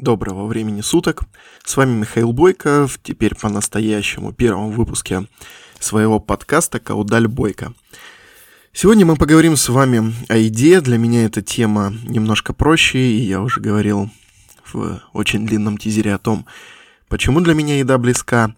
Доброго времени суток. С вами Михаил Бойко, теперь по-настоящему первом выпуске своего подкаста «Каудаль Бойко». Сегодня мы поговорим с вами о еде. Для меня эта тема немножко проще, и я уже говорил в очень длинном тизере о том, почему для меня еда близка.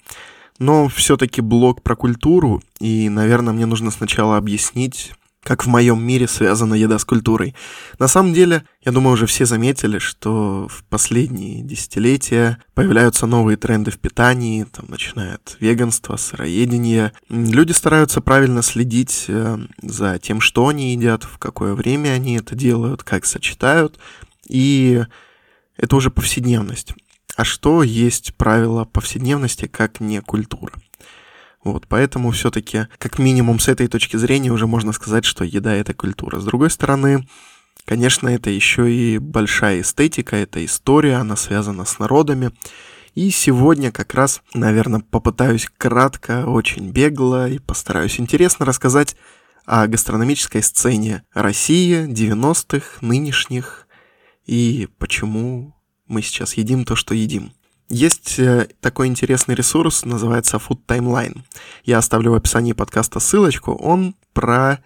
Но все-таки блог про культуру, и, наверное, мне нужно сначала объяснить, как в моем мире связана еда с культурой. На самом деле, я думаю, уже все заметили, что в последние десятилетия появляются новые тренды в питании, там, начиная от веганства, сыроедения. Люди стараются правильно следить э, за тем, что они едят, в какое время они это делают, как сочетают, и это уже повседневность. А что есть правило повседневности, как не культура? Вот, поэтому все-таки, как минимум с этой точки зрения, уже можно сказать, что еда — это культура. С другой стороны, конечно, это еще и большая эстетика, это история, она связана с народами. И сегодня как раз, наверное, попытаюсь кратко, очень бегло и постараюсь интересно рассказать о гастрономической сцене России 90-х, нынешних, и почему мы сейчас едим то, что едим. Есть э, такой интересный ресурс, называется Food Timeline. Я оставлю в описании подкаста ссылочку. Он про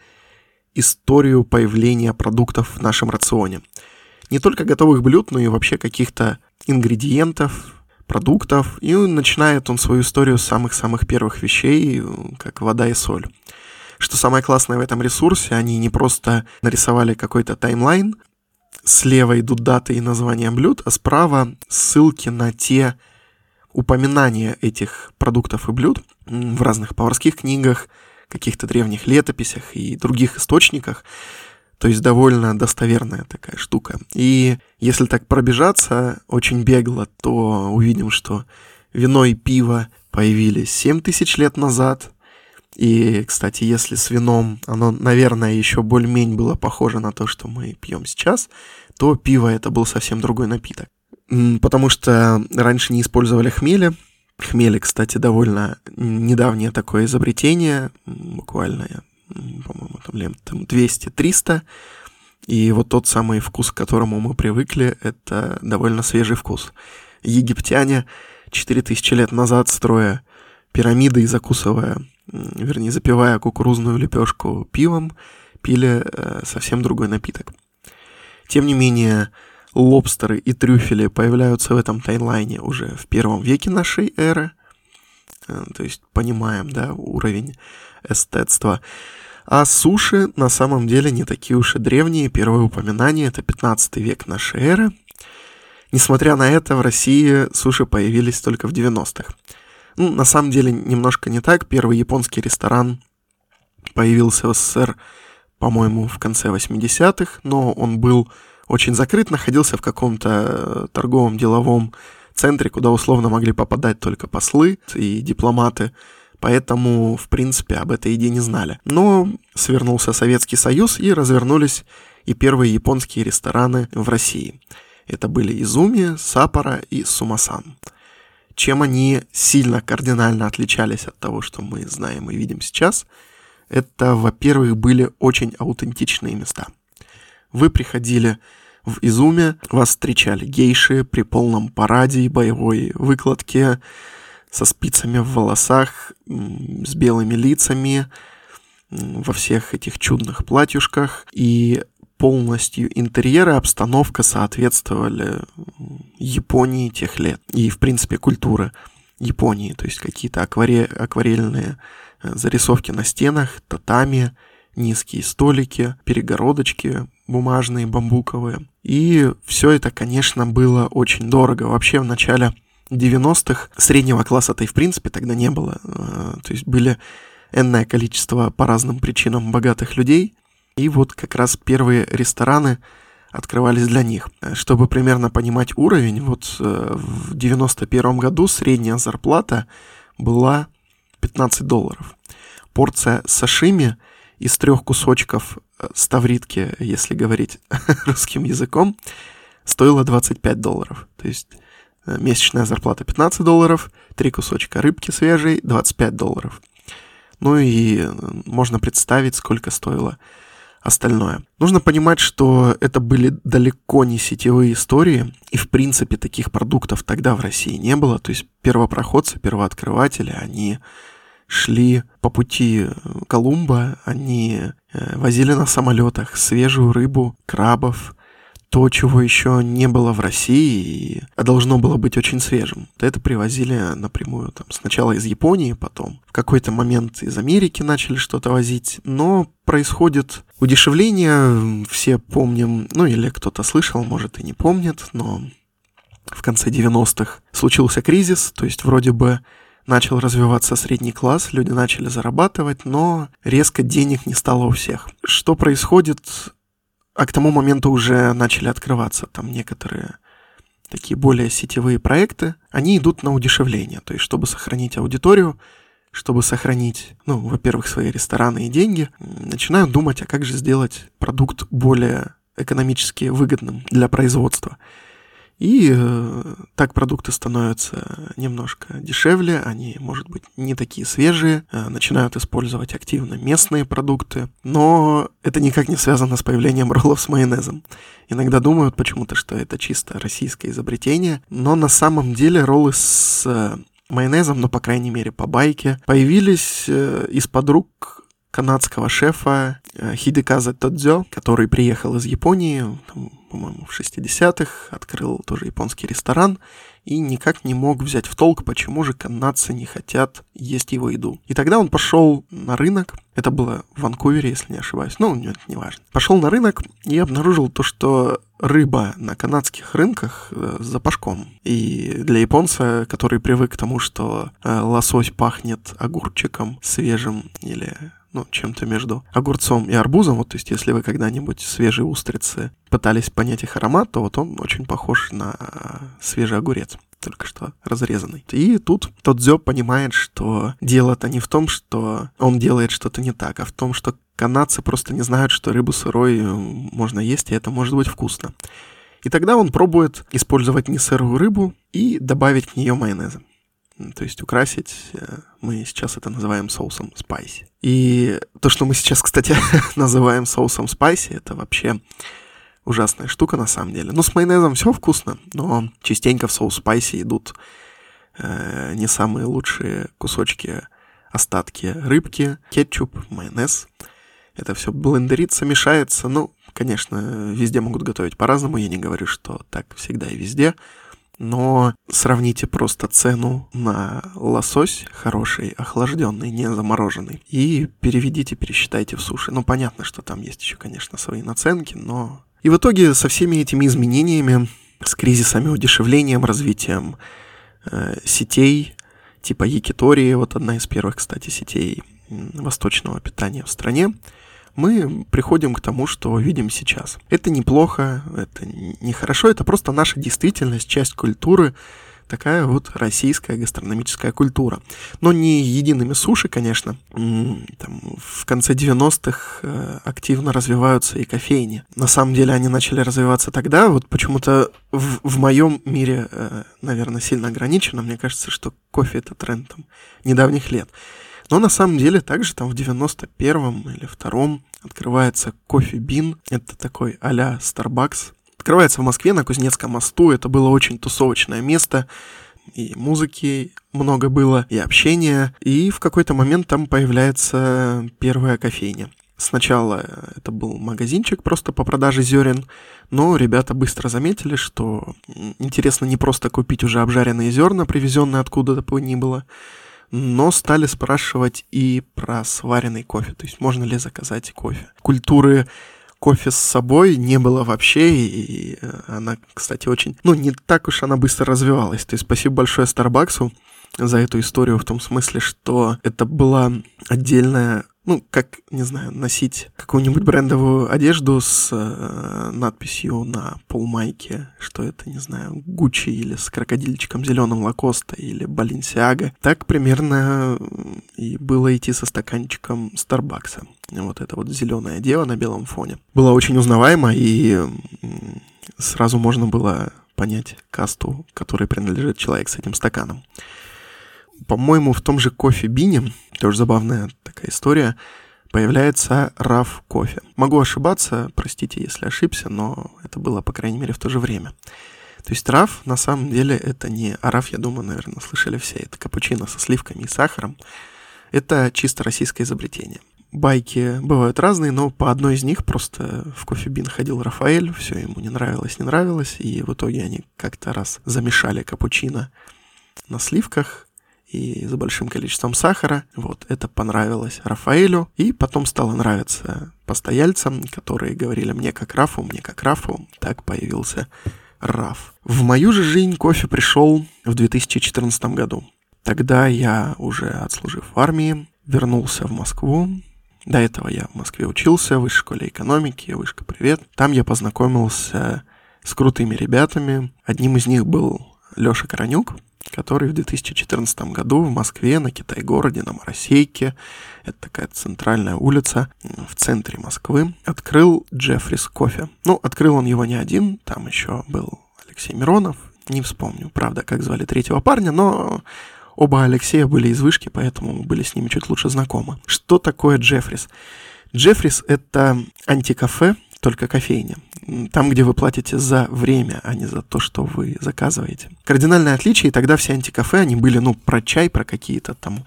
историю появления продуктов в нашем рационе. Не только готовых блюд, но и вообще каких-то ингредиентов, продуктов. И начинает он свою историю с самых-самых первых вещей, как вода и соль. Что самое классное в этом ресурсе, они не просто нарисовали какой-то таймлайн, слева идут даты и названия блюд, а справа ссылки на те упоминания этих продуктов и блюд в разных поварских книгах, каких-то древних летописях и других источниках. То есть довольно достоверная такая штука. И если так пробежаться очень бегло, то увидим, что вино и пиво появились 7 тысяч лет назад, и, кстати, если с вином оно, наверное, еще более-менее было похоже на то, что мы пьем сейчас, то пиво это был совсем другой напиток. Потому что раньше не использовали хмели. Хмели, кстати, довольно недавнее такое изобретение, буквально, по-моему, там лет 200-300. И вот тот самый вкус, к которому мы привыкли, это довольно свежий вкус. Египтяне 4000 лет назад, строя пирамиды и закусывая вернее, запивая кукурузную лепешку пивом, пили э, совсем другой напиток. Тем не менее, лобстеры и трюфели появляются в этом таймлайне уже в первом веке нашей эры. Э, то есть понимаем, да, уровень эстетства. А суши на самом деле не такие уж и древние. Первое упоминание это 15 век нашей эры. Несмотря на это, в России суши появились только в 90-х. Ну, на самом деле, немножко не так. Первый японский ресторан появился в СССР, по-моему, в конце 80-х, но он был очень закрыт, находился в каком-то э, торговом деловом центре, куда условно могли попадать только послы и дипломаты, поэтому, в принципе, об этой идее не знали. Но свернулся Советский Союз и развернулись и первые японские рестораны в России. Это были Изуми, Сапора и Сумасан. Чем они сильно кардинально отличались от того, что мы знаем и видим сейчас, это, во-первых, были очень аутентичные места. Вы приходили в Изуме, вас встречали гейши при полном параде и боевой выкладке, со спицами в волосах, с белыми лицами, во всех этих чудных платьюшках. И полностью интерьер и обстановка соответствовали Японии тех лет и, в принципе, культуры Японии, то есть какие-то акваре... акварельные э, зарисовки на стенах, татами, низкие столики, перегородочки бумажные, бамбуковые. И все это, конечно, было очень дорого. Вообще в начале 90-х среднего класса-то и в принципе тогда не было. Э, то есть были энное количество по разным причинам богатых людей, и вот как раз первые рестораны открывались для них. Чтобы примерно понимать уровень, вот э, в 91 году средняя зарплата была 15 долларов. Порция сашими из трех кусочков э, ставритки, если говорить русским языком, стоила 25 долларов. То есть э, месячная зарплата 15 долларов, три кусочка рыбки свежей 25 долларов. Ну и можно представить, сколько стоило остальное. Нужно понимать, что это были далеко не сетевые истории, и в принципе таких продуктов тогда в России не было. То есть первопроходцы, первооткрыватели, они шли по пути Колумба, они э, возили на самолетах свежую рыбу, крабов, то, чего еще не было в России, а должно было быть очень свежим. Это привозили напрямую там, сначала из Японии, потом в какой-то момент из Америки начали что-то возить, но происходит удешевление, все помним, ну или кто-то слышал, может и не помнит, но в конце 90-х случился кризис, то есть вроде бы начал развиваться средний класс, люди начали зарабатывать, но резко денег не стало у всех. Что происходит? А к тому моменту уже начали открываться там некоторые такие более сетевые проекты, они идут на удешевление. То есть, чтобы сохранить аудиторию, чтобы сохранить, ну, во-первых, свои рестораны и деньги, начинают думать, а как же сделать продукт более экономически выгодным для производства. И э, так продукты становятся немножко дешевле, они, может быть, не такие свежие, э, начинают использовать активно местные продукты, но это никак не связано с появлением роллов с майонезом. Иногда думают почему-то, что это чисто российское изобретение, но на самом деле роллы с э, майонезом, ну, по крайней мере, по байке, появились э, из-под рук канадского шефа э, Хидеказа Тодзё, который приехал из Японии, там, по-моему, в 60-х, открыл тоже японский ресторан и никак не мог взять в толк, почему же канадцы не хотят есть его еду. И тогда он пошел на рынок, это было в Ванкувере, если не ошибаюсь, ну, это не важно. Пошел на рынок и обнаружил то, что рыба на канадских рынках э, с запашком. И для японца, который привык к тому, что э, лосось пахнет огурчиком свежим или ну, чем-то между огурцом и арбузом. Вот, то есть, если вы когда-нибудь свежие устрицы пытались понять их аромат, то вот он очень похож на свежий огурец только что разрезанный. И тут тот Зё понимает, что дело-то не в том, что он делает что-то не так, а в том, что канадцы просто не знают, что рыбу сырой можно есть, и это может быть вкусно. И тогда он пробует использовать не сырую рыбу и добавить к нее майонеза то есть украсить, э, мы сейчас это называем соусом спайси. И то, что мы сейчас, кстати, называем соусом спайси, это вообще ужасная штука на самом деле. Ну, с майонезом все вкусно, но частенько в соус спайси идут э, не самые лучшие кусочки, остатки рыбки, кетчуп, майонез. Это все блендерится, мешается. Ну, конечно, везде могут готовить по-разному. Я не говорю, что так всегда и везде но сравните просто цену на лосось хороший, охлажденный, не замороженный, и переведите, пересчитайте в суши. Ну, понятно, что там есть еще, конечно, свои наценки, но... И в итоге со всеми этими изменениями, с кризисами, удешевлением, развитием э, сетей, типа Якитории, вот одна из первых, кстати, сетей восточного питания в стране, мы приходим к тому, что видим сейчас. Это неплохо, это нехорошо, это просто наша действительность, часть культуры, такая вот российская гастрономическая культура. Но не едиными суши, конечно. Там, в конце 90-х э, активно развиваются и кофейни. На самом деле они начали развиваться тогда, вот почему-то в, в моем мире, э, наверное, сильно ограничено. Мне кажется, что кофе это тренд там, недавних лет. Но на самом деле также там в 91-м или втором открывается кофе Бин. Это такой а-ля Starbucks. Открывается в Москве на Кузнецком мосту. Это было очень тусовочное место. И музыки много было, и общения. И в какой-то момент там появляется первая кофейня. Сначала это был магазинчик просто по продаже зерен, но ребята быстро заметили, что интересно не просто купить уже обжаренные зерна, привезенные откуда-то бы ни было, но стали спрашивать и про сваренный кофе, то есть можно ли заказать кофе. Культуры кофе с собой не было вообще, и она, кстати, очень... Ну, не так уж она быстро развивалась. То есть спасибо большое Старбаксу за эту историю в том смысле, что это была отдельная ну, как, не знаю, носить какую-нибудь брендовую одежду с э, надписью на полмайке, что это, не знаю, Гуччи или с крокодильчиком зеленым Лакоста или Баленсиага. Так примерно и было идти со стаканчиком Старбакса. Вот это вот зеленая дева на белом фоне. Было очень узнаваемо, и сразу можно было понять касту, которой принадлежит человек с этим стаканом по-моему, в том же кофе Бине, тоже забавная такая история, появляется RAF кофе. Могу ошибаться, простите, если ошибся, но это было, по крайней мере, в то же время. То есть раф, на самом деле, это не... А раф, я думаю, наверное, слышали все. Это капучино со сливками и сахаром. Это чисто российское изобретение. Байки бывают разные, но по одной из них просто в кофебин ходил Рафаэль, все ему не нравилось, не нравилось, и в итоге они как-то раз замешали капучино на сливках, и за большим количеством сахара. Вот, это понравилось Рафаэлю, и потом стало нравиться постояльцам, которые говорили «мне как Рафу, мне как Рафу». Так появился Раф. В мою же жизнь кофе пришел в 2014 году. Тогда я уже, отслужив в армии, вернулся в Москву. До этого я в Москве учился, в высшей школе экономики, вышка «Привет». Там я познакомился с крутыми ребятами. Одним из них был Лёша Коронюк, который в 2014 году в Москве, на Китай-городе, на Моросейке, это такая центральная улица в центре Москвы, открыл Джеффрис кофе. Ну, открыл он его не один, там еще был Алексей Миронов, не вспомню, правда, как звали третьего парня, но оба Алексея были из вышки, поэтому были с ними чуть лучше знакомы. Что такое Джеффрис? Джеффрис — это антикафе, только кофейня. Там, где вы платите за время, а не за то, что вы заказываете. Кардинальное отличие, и тогда все антикафе, они были, ну, про чай, про какие-то там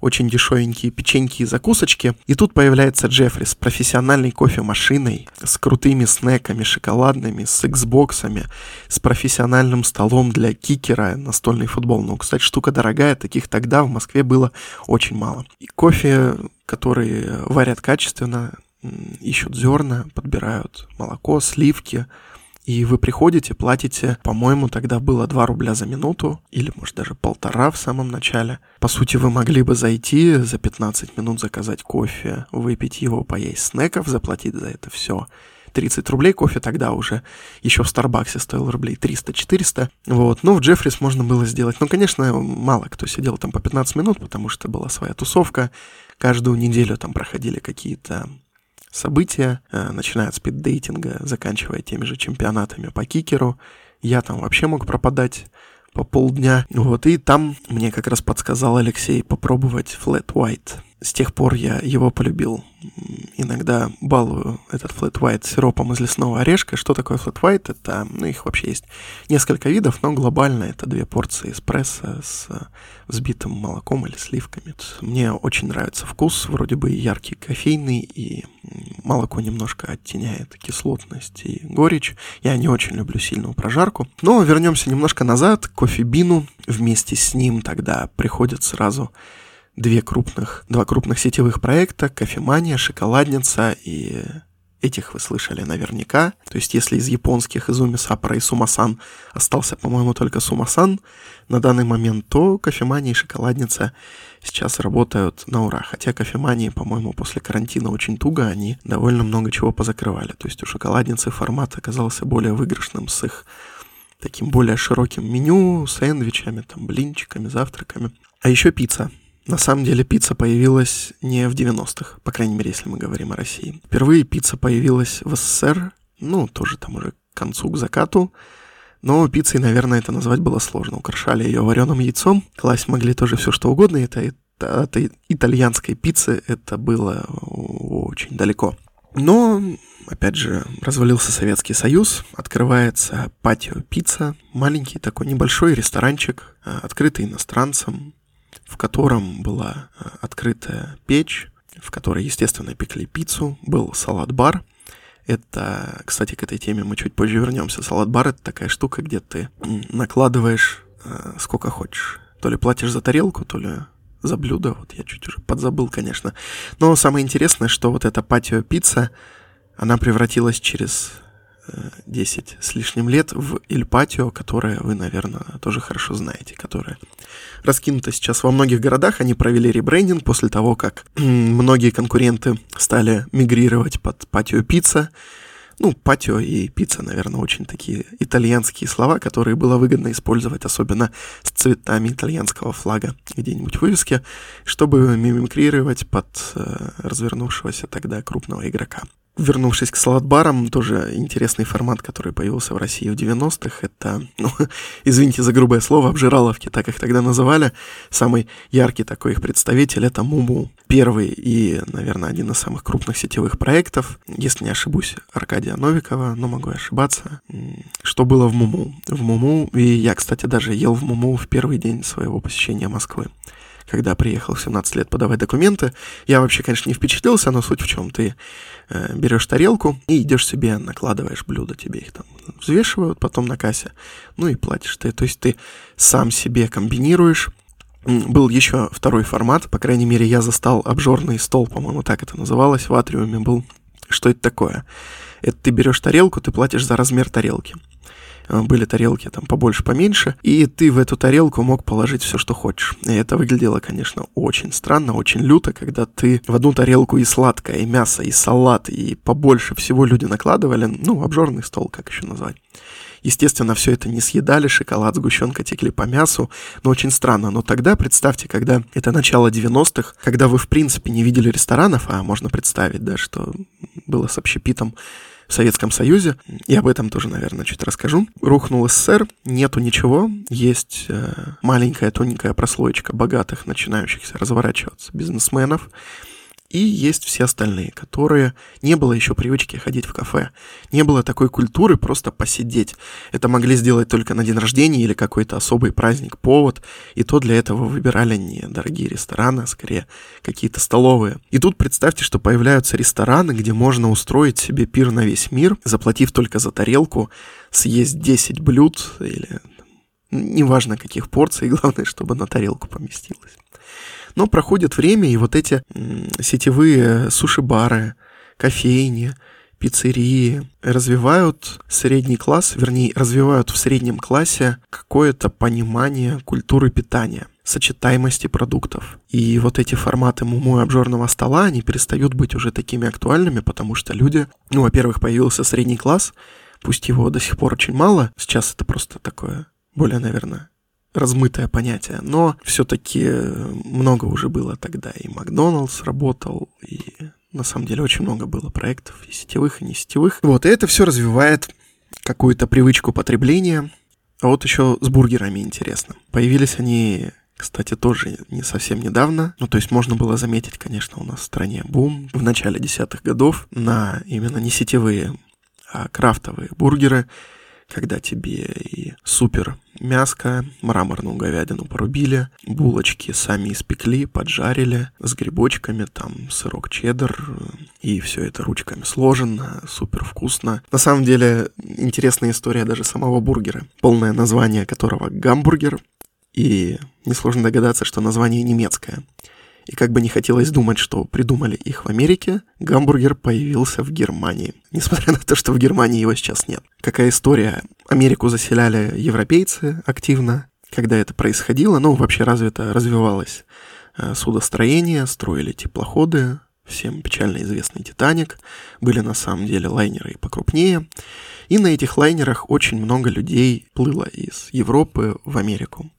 очень дешевенькие печеньки и закусочки. И тут появляется Джеффри с профессиональной кофемашиной, с крутыми снеками шоколадными, с Xbox'ами, с профессиональным столом для кикера, настольный футбол. Ну, кстати, штука дорогая, таких тогда в Москве было очень мало. И кофе, который варят качественно, ищут зерна, подбирают молоко, сливки, и вы приходите, платите, по-моему, тогда было 2 рубля за минуту, или, может, даже полтора в самом начале. По сути, вы могли бы зайти за 15 минут, заказать кофе, выпить его, поесть снеков, заплатить за это все. 30 рублей кофе тогда уже еще в Старбаксе стоил рублей 300-400. Вот. Но в Джеффрис можно было сделать. Ну, конечно, мало кто сидел там по 15 минут, потому что была своя тусовка. Каждую неделю там проходили какие-то события, э, начиная от спиддейтинга, заканчивая теми же чемпионатами по кикеру. Я там вообще мог пропадать по полдня. Вот, и там мне как раз подсказал Алексей попробовать Flat White. С тех пор я его полюбил. Иногда балую этот Flat White сиропом из лесного орешка. Что такое Flat White? Это, ну, их вообще есть несколько видов, но глобально это две порции эспрессо с взбитым молоком или сливками. Мне очень нравится вкус, вроде бы яркий кофейный, и молоко немножко оттеняет кислотность и горечь. Я не очень люблю сильную прожарку. Но вернемся немножко назад к кофебину. Вместе с ним тогда приходит сразу две крупных, два крупных сетевых проекта, кофемания, шоколадница и этих вы слышали наверняка. То есть, если из японских Изуми Сапора и Сумасан остался, по-моему, только Сумасан на данный момент, то кофемания и шоколадница сейчас работают на ура. Хотя кофемании, по-моему, после карантина очень туго, они довольно много чего позакрывали. То есть у шоколадницы формат оказался более выигрышным с их таким более широким меню, сэндвичами, там, блинчиками, завтраками. А еще пицца. На самом деле пицца появилась не в 90-х, по крайней мере, если мы говорим о России. Впервые пицца появилась в СССР, ну, тоже там уже к концу, к закату, но пиццей, наверное, это назвать было сложно. Украшали ее вареным яйцом, класть могли тоже все что угодно, это, это от итальянской пиццы это было очень далеко. Но, опять же, развалился Советский Союз, открывается Патио Пицца, маленький такой небольшой ресторанчик, а, открытый иностранцам, в котором была э, открытая печь, в которой, естественно, пекли пиццу, был салат-бар. Это, кстати, к этой теме мы чуть позже вернемся. Салат-бар — это такая штука, где ты накладываешь э, сколько хочешь. То ли платишь за тарелку, то ли за блюдо. Вот я чуть уже подзабыл, конечно. Но самое интересное, что вот эта патио пицца, она превратилась через 10 с лишним лет в Ильпатио, которое вы, наверное, тоже хорошо знаете, которое раскинуто сейчас во многих городах. Они провели ребрендинг после того, как многие конкуренты стали мигрировать под патио пицца. Ну, патио и пицца, наверное, очень такие итальянские слова, которые было выгодно использовать, особенно с цветами итальянского флага где-нибудь в вывеске, чтобы мимикрировать под э, развернувшегося тогда крупного игрока. Вернувшись к салат-барам, тоже интересный формат, который появился в России в 90-х, это, ну, извините за грубое слово, обжираловки, так их тогда называли. Самый яркий такой их представитель — это Муму. Первый и, наверное, один из самых крупных сетевых проектов, если не ошибусь, Аркадия Новикова, но могу ошибаться. Что было в Муму? В Муму, и я, кстати, даже ел в Муму в первый день своего посещения Москвы когда приехал в 17 лет подавать документы. Я вообще, конечно, не впечатлился, но суть в чем ты э, берешь тарелку и идешь себе, накладываешь блюда, тебе их там взвешивают потом на кассе, ну и платишь ты. То есть ты сам себе комбинируешь. Был еще второй формат, по крайней мере, я застал обжорный стол, по-моему, так это называлось, в атриуме был. Что это такое? Это ты берешь тарелку, ты платишь за размер тарелки. Э, были тарелки там побольше, поменьше, и ты в эту тарелку мог положить все, что хочешь. И это выглядело, конечно, очень странно, очень люто, когда ты в одну тарелку и сладкое, и мясо, и салат, и побольше всего люди накладывали, ну, обжорный стол, как еще назвать. Естественно, все это не съедали, шоколад, сгущенка текли по мясу, но очень странно. Но тогда, представьте, когда это начало 90-х, когда вы, в принципе, не видели ресторанов, а можно представить, да, что было с общепитом, Советском Союзе, и об этом тоже, наверное, чуть расскажу. Рухнул СССР, нету ничего, есть э, маленькая тоненькая прослоечка богатых, начинающихся разворачиваться бизнесменов, и есть все остальные, которые не было еще привычки ходить в кафе. Не было такой культуры просто посидеть. Это могли сделать только на день рождения или какой-то особый праздник, повод. И то для этого выбирали не дорогие рестораны, а скорее какие-то столовые. И тут представьте, что появляются рестораны, где можно устроить себе пир на весь мир, заплатив только за тарелку, съесть 10 блюд или неважно каких порций, главное, чтобы на тарелку поместилось. Но проходит время, и вот эти сетевые суши-бары, кофейни, пиццерии развивают средний класс, вернее, развивают в среднем классе какое-то понимание культуры питания сочетаемости продуктов. И вот эти форматы муму обжорного стола, они перестают быть уже такими актуальными, потому что люди, ну, во-первых, появился средний класс, пусть его до сих пор очень мало, сейчас это просто такое более, наверное, размытое понятие, но все-таки много уже было тогда. И Макдоналдс работал, и на самом деле очень много было проектов, и сетевых, и не сетевых. Вот, и это все развивает какую-то привычку потребления. А вот еще с бургерами интересно. Появились они кстати, тоже не совсем недавно. Ну, то есть можно было заметить, конечно, у нас в стране бум в начале десятых годов на именно не сетевые, а крафтовые бургеры когда тебе и супер мяско, мраморную говядину порубили, булочки сами испекли, поджарили с грибочками, там сырок чеддер, и все это ручками сложено, супер вкусно. На самом деле, интересная история даже самого бургера, полное название которого гамбургер, и несложно догадаться, что название немецкое. И как бы не хотелось думать, что придумали их в Америке, гамбургер появился в Германии. Несмотря на то, что в Германии его сейчас нет. Какая история? Америку заселяли европейцы активно. Когда это происходило, ну, вообще разве это развивалось э, судостроение, строили теплоходы, всем печально известный «Титаник», были на самом деле лайнеры и покрупнее. И на этих лайнерах очень много людей плыло из Европы в Америку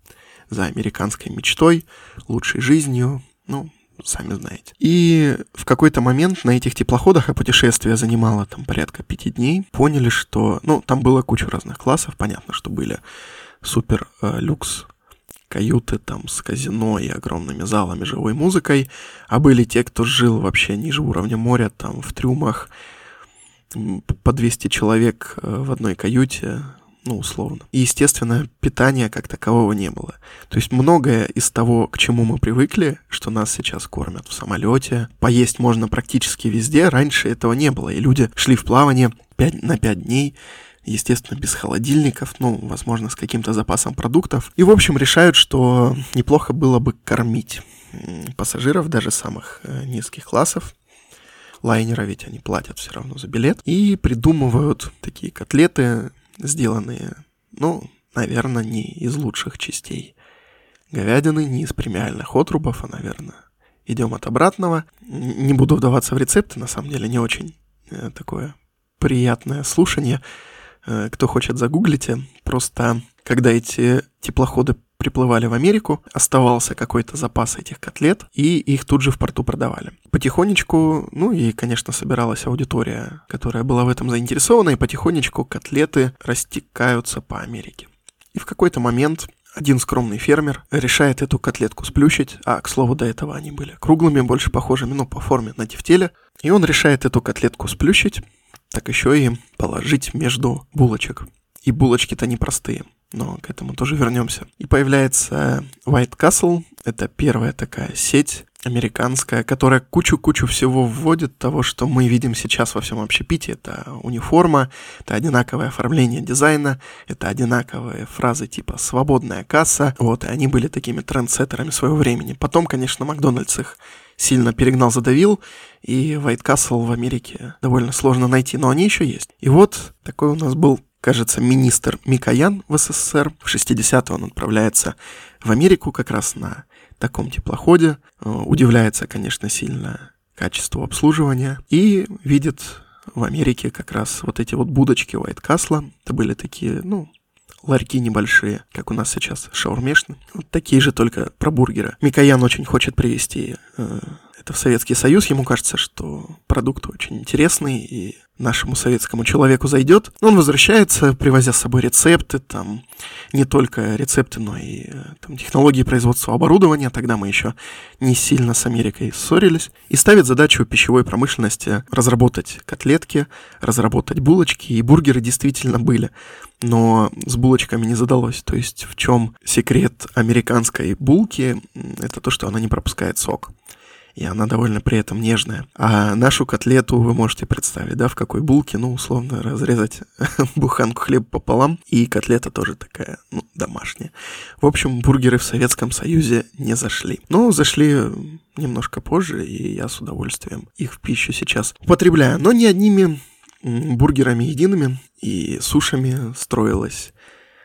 за американской мечтой, лучшей жизнью, ну, сами знаете. И в какой-то момент на этих теплоходах, а путешествие занимало там порядка пяти дней, поняли, что, ну, там было куча разных классов, понятно, что были супер э, люкс каюты там с казино и огромными залами живой музыкой, а были те, кто жил вообще ниже уровня моря, там в трюмах, по 200 человек э, в одной каюте, ну, условно. И, естественно, питания как такового не было. То есть многое из того, к чему мы привыкли, что нас сейчас кормят в самолете, поесть можно практически везде, раньше этого не было. И люди шли в плавание 5, на 5 дней, естественно, без холодильников, ну, возможно, с каким-то запасом продуктов. И, в общем, решают, что неплохо было бы кормить пассажиров даже самых э, низких классов, лайнера, ведь они платят все равно за билет, и придумывают такие котлеты сделанные, ну, наверное, не из лучших частей говядины, не из премиальных отрубов, а, наверное, идем от обратного. Не буду вдаваться в рецепты, на самом деле не очень э, такое приятное слушание. Э, кто хочет, загуглите. Просто когда эти теплоходы приплывали в Америку, оставался какой-то запас этих котлет, и их тут же в порту продавали. Потихонечку, ну и, конечно, собиралась аудитория, которая была в этом заинтересована, и потихонечку котлеты растекаются по Америке. И в какой-то момент один скромный фермер решает эту котлетку сплющить, а, к слову, до этого они были круглыми, больше похожими, ну, по форме на тефтеле, и он решает эту котлетку сплющить, так еще и положить между булочек. И булочки-то непростые но к этому тоже вернемся. И появляется White Castle, это первая такая сеть американская, которая кучу-кучу всего вводит того, что мы видим сейчас во всем общепите. Это униформа, это одинаковое оформление дизайна, это одинаковые фразы типа «свободная касса». Вот, и они были такими трендсеттерами своего времени. Потом, конечно, Макдональдс их сильно перегнал, задавил, и White Castle в Америке довольно сложно найти, но они еще есть. И вот такой у нас был кажется, министр Микоян в СССР. В 60-е он отправляется в Америку как раз на таком теплоходе. Э, удивляется, конечно, сильно качеству обслуживания. И видит в Америке как раз вот эти вот будочки White Castle. Это были такие, ну, ларьки небольшие, как у нас сейчас шаурмешные. Вот такие же, только про бургеры. Микоян очень хочет привести э, в Советский Союз. Ему кажется, что продукт очень интересный и нашему советскому человеку зайдет. Он возвращается, привозя с собой рецепты, там не только рецепты, но и э, там, технологии производства оборудования. Тогда мы еще не сильно с Америкой ссорились. И ставит задачу пищевой промышленности разработать котлетки, разработать булочки. И бургеры действительно были. Но с булочками не задалось. То есть в чем секрет американской булки? Это то, что она не пропускает сок и она довольно при этом нежная. А нашу котлету вы можете представить, да, в какой булке, ну, условно, разрезать буханку хлеба пополам, и котлета тоже такая, ну, домашняя. В общем, бургеры в Советском Союзе не зашли. Но зашли немножко позже, и я с удовольствием их в пищу сейчас употребляю. Но не одними бургерами едиными и сушами строилась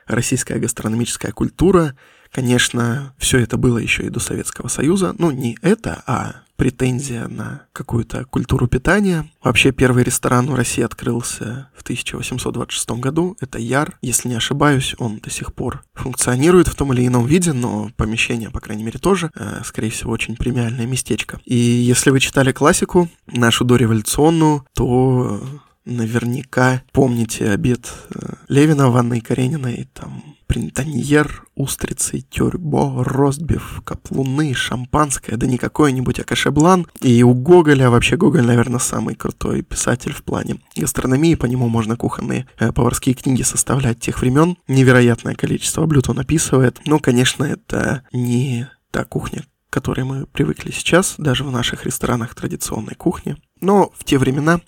российская гастрономическая культура. Конечно, все это было еще и до Советского Союза. Ну, не это, а претензия на какую-то культуру питания. Вообще первый ресторан в России открылся в 1826 году. Это Яр. Если не ошибаюсь, он до сих пор функционирует в том или ином виде, но помещение, по крайней мере, тоже, э, скорее всего, очень премиальное местечко. И если вы читали классику, нашу дореволюционную, то наверняка помните обед э, Левина в Анной Карениной, там принтоньер, устрицы, тюрбо, ростбиф, каплуны, шампанское, да не какой-нибудь, а кашеблан. И у Гоголя, вообще Гоголь, наверное, самый крутой писатель в плане гастрономии, по нему можно кухонные э, поварские книги составлять тех времен. Невероятное количество блюд он описывает. Но, конечно, это не та кухня, к которой мы привыкли сейчас, даже в наших ресторанах традиционной кухни. Но в те времена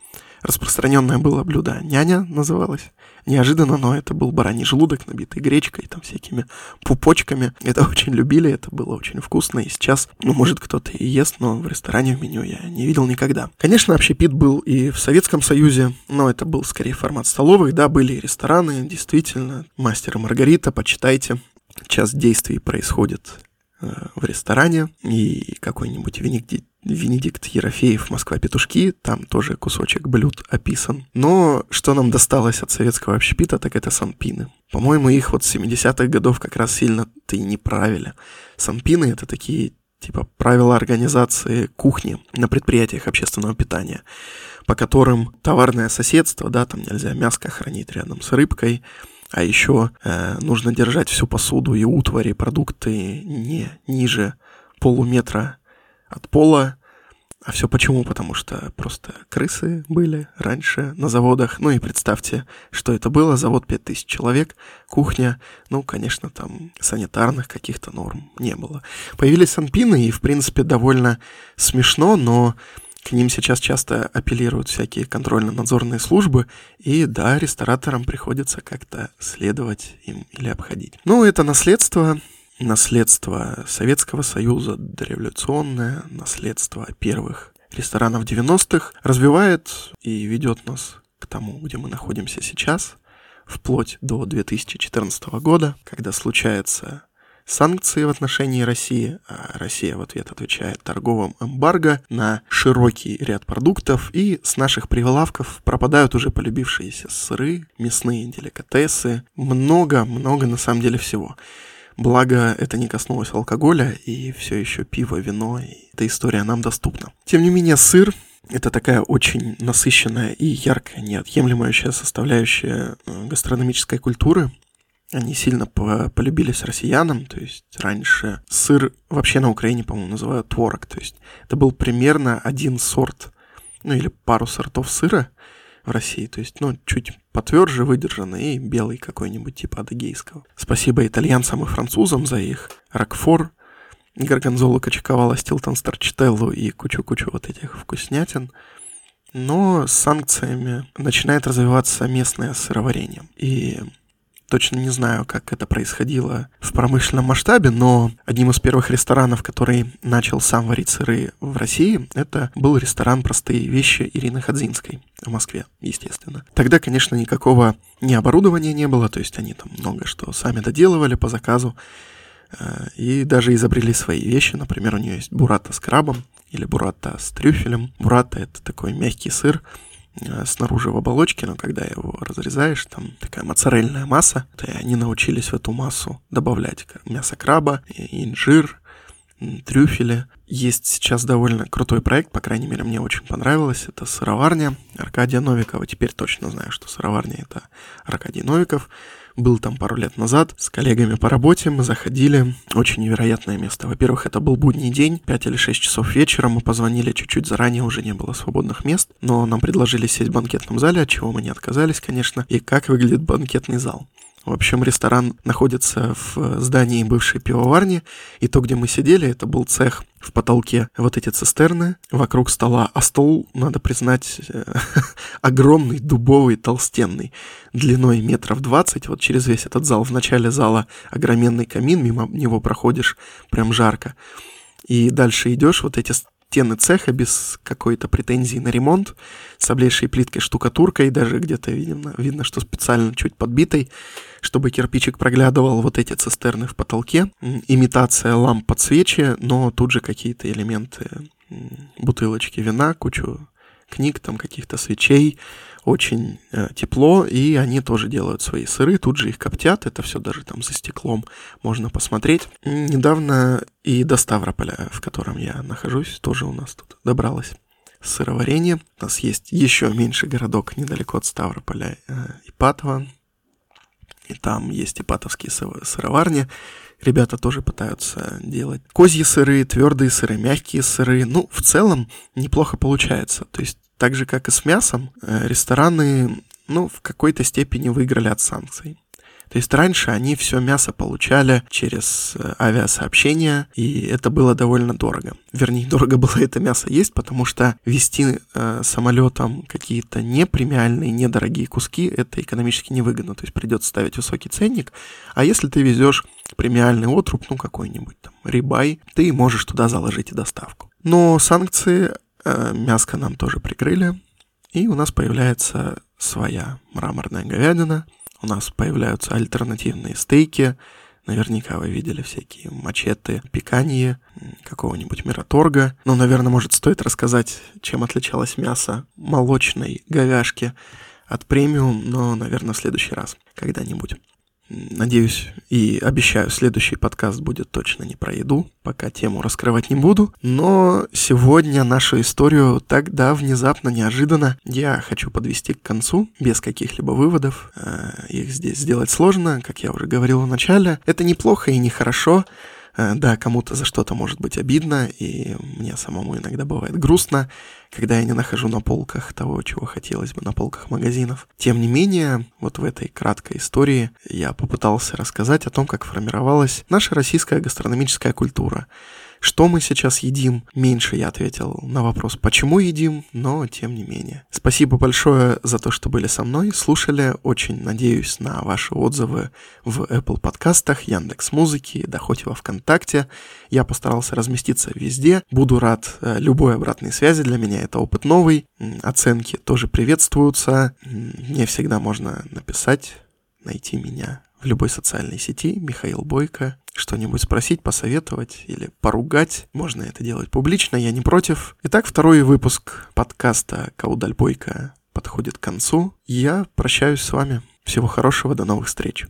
распространенное было блюдо няня называлось. Неожиданно, но это был бараний желудок, набитый гречкой, там всякими пупочками. Это очень любили, это было очень вкусно. И сейчас, ну, может, кто-то и ест, но в ресторане в меню я не видел никогда. Конечно, общепит был и в Советском Союзе, но это был скорее формат столовых, да, были и рестораны, действительно. Мастер и Маргарита, почитайте. Час действий происходит э, в ресторане, и какой-нибудь Венедикт Венедикт Ерофеев «Москва-петушки», там тоже кусочек блюд описан. Но что нам досталось от советского общепита, так это санпины. По-моему, их вот с 70-х годов как раз сильно-то и не правили. Санпины — это такие типа правила организации кухни на предприятиях общественного питания, по которым товарное соседство, да, там нельзя мяско хранить рядом с рыбкой, а еще э, нужно держать всю посуду и утвари, продукты не ниже полуметра от пола. А все почему? Потому что просто крысы были раньше на заводах. Ну и представьте, что это было. Завод 5000 человек, кухня. Ну, конечно, там санитарных каких-то норм не было. Появились санпины, и, в принципе, довольно смешно, но к ним сейчас часто апеллируют всякие контрольно-надзорные службы, и да, рестораторам приходится как-то следовать им или обходить. Ну, это наследство, наследство Советского Союза, дореволюционное наследство первых ресторанов 90-х, развивает и ведет нас к тому, где мы находимся сейчас, вплоть до 2014 года, когда случаются санкции в отношении России, а Россия в ответ отвечает торговым эмбарго на широкий ряд продуктов, и с наших прилавков пропадают уже полюбившиеся сыры, мясные деликатесы, много-много на самом деле всего. Благо, это не коснулось алкоголя, и все еще пиво, вино, и эта история нам доступна. Тем не менее, сыр это такая очень насыщенная и яркая, неотъемлемая составляющая э, гастрономической культуры. Они сильно по полюбились россиянам, то есть раньше сыр вообще на Украине, по-моему, называют творог, то есть это был примерно один сорт, ну или пару сортов сыра в России, то есть, ну, чуть потверже выдержанный и белый какой-нибудь типа адыгейского. Спасибо итальянцам и французам за их ракфор, Горгонзолу, Качаковала, Стилтон, Старчителлу и кучу-кучу вот этих вкуснятин. Но с санкциями начинает развиваться местное сыроварение. И точно не знаю, как это происходило в промышленном масштабе, но одним из первых ресторанов, который начал сам варить сыры в России, это был ресторан «Простые вещи» Ирины Ходзинской в Москве, естественно. Тогда, конечно, никакого ни оборудования не было, то есть они там много что сами доделывали по заказу. Э, и даже изобрели свои вещи. Например, у нее есть бурата с крабом или бурата с трюфелем. Бурата — это такой мягкий сыр, снаружи в оболочке, но когда его разрезаешь, там такая моцарельная масса, то они научились в эту массу добавлять мясо краба, инжир, трюфели. Есть сейчас довольно крутой проект, по крайней мере, мне очень понравилось. Это сыроварня Аркадия Новикова. Теперь точно знаю, что сыроварня — это Аркадий Новиков. Был там пару лет назад с коллегами по работе, мы заходили. Очень невероятное место. Во-первых, это был будний день, 5 или 6 часов вечера, мы позвонили чуть-чуть заранее, уже не было свободных мест, но нам предложили сесть в банкетном зале, от чего мы не отказались, конечно. И как выглядит банкетный зал. В общем, ресторан находится в здании бывшей пивоварни, и то, где мы сидели, это был цех в потолке. Вот эти цистерны вокруг стола, а стол, надо признать, э, огромный, дубовый, толстенный, длиной метров 20, вот через весь этот зал. В начале зала огроменный камин, мимо него проходишь, прям жарко. И дальше идешь, вот эти стены цеха без какой-то претензии на ремонт, с облейшей плиткой штукатуркой, даже где-то видно, видно, что специально чуть подбитой, чтобы кирпичик проглядывал вот эти цистерны в потолке. Имитация ламп под свечи, но тут же какие-то элементы бутылочки вина, кучу книг, там каких-то свечей, очень э, тепло, и они тоже делают свои сыры, тут же их коптят, это все даже там за стеклом можно посмотреть. Недавно и до Ставрополя, в котором я нахожусь, тоже у нас тут добралась сыроварение. У нас есть еще меньший городок недалеко от Ставрополя, э, Ипатово, и там есть ипатовские сыроварни. Ребята тоже пытаются делать козьи сыры, твердые сыры, мягкие сыры. Ну, в целом неплохо получается. То есть так же, как и с мясом, э, рестораны, ну, в какой-то степени выиграли от санкций. То есть раньше они все мясо получали через э, авиасообщения, и это было довольно дорого. Вернее, дорого было это мясо есть, потому что вести э, самолетом какие-то непремиальные, недорогие куски, это экономически невыгодно. То есть придется ставить высокий ценник. А если ты везешь премиальный отруб, ну какой-нибудь там рибай, ты можешь туда заложить и доставку. Но санкции э, мяско нам тоже прикрыли, и у нас появляется своя мраморная говядина, у нас появляются альтернативные стейки. Наверняка вы видели всякие мачете, пиканье, какого-нибудь мираторга. Но, наверное, может, стоит рассказать, чем отличалось мясо молочной говяжки от премиум, но, наверное, в следующий раз когда-нибудь. Надеюсь и обещаю, следующий подкаст будет точно не про еду, пока тему раскрывать не буду. Но сегодня нашу историю тогда внезапно, неожиданно я хочу подвести к концу, без каких-либо выводов. Э, их здесь сделать сложно, как я уже говорил в начале. Это неплохо и нехорошо, Э, да, кому-то за что-то может быть обидно, и мне самому иногда бывает грустно, когда я не нахожу на полках того, чего хотелось бы на полках магазинов. Тем не менее, вот в этой краткой истории я попытался рассказать о том, как формировалась наша российская гастрономическая культура, что мы сейчас едим? Меньше я ответил на вопрос, почему едим, но тем не менее. Спасибо большое за то, что были со мной, слушали. Очень надеюсь на ваши отзывы в Apple подкастах, Яндекс Музыки, да хоть во Вконтакте. Я постарался разместиться везде. Буду рад э, любой обратной связи. Для меня это опыт новый. Оценки тоже приветствуются. Мне всегда можно написать, найти меня в любой социальной сети, Михаил Бойко, что-нибудь спросить, посоветовать или поругать. Можно это делать публично, я не против. Итак, второй выпуск подкаста «Каудаль Бойко» подходит к концу. Я прощаюсь с вами. Всего хорошего, до новых встреч.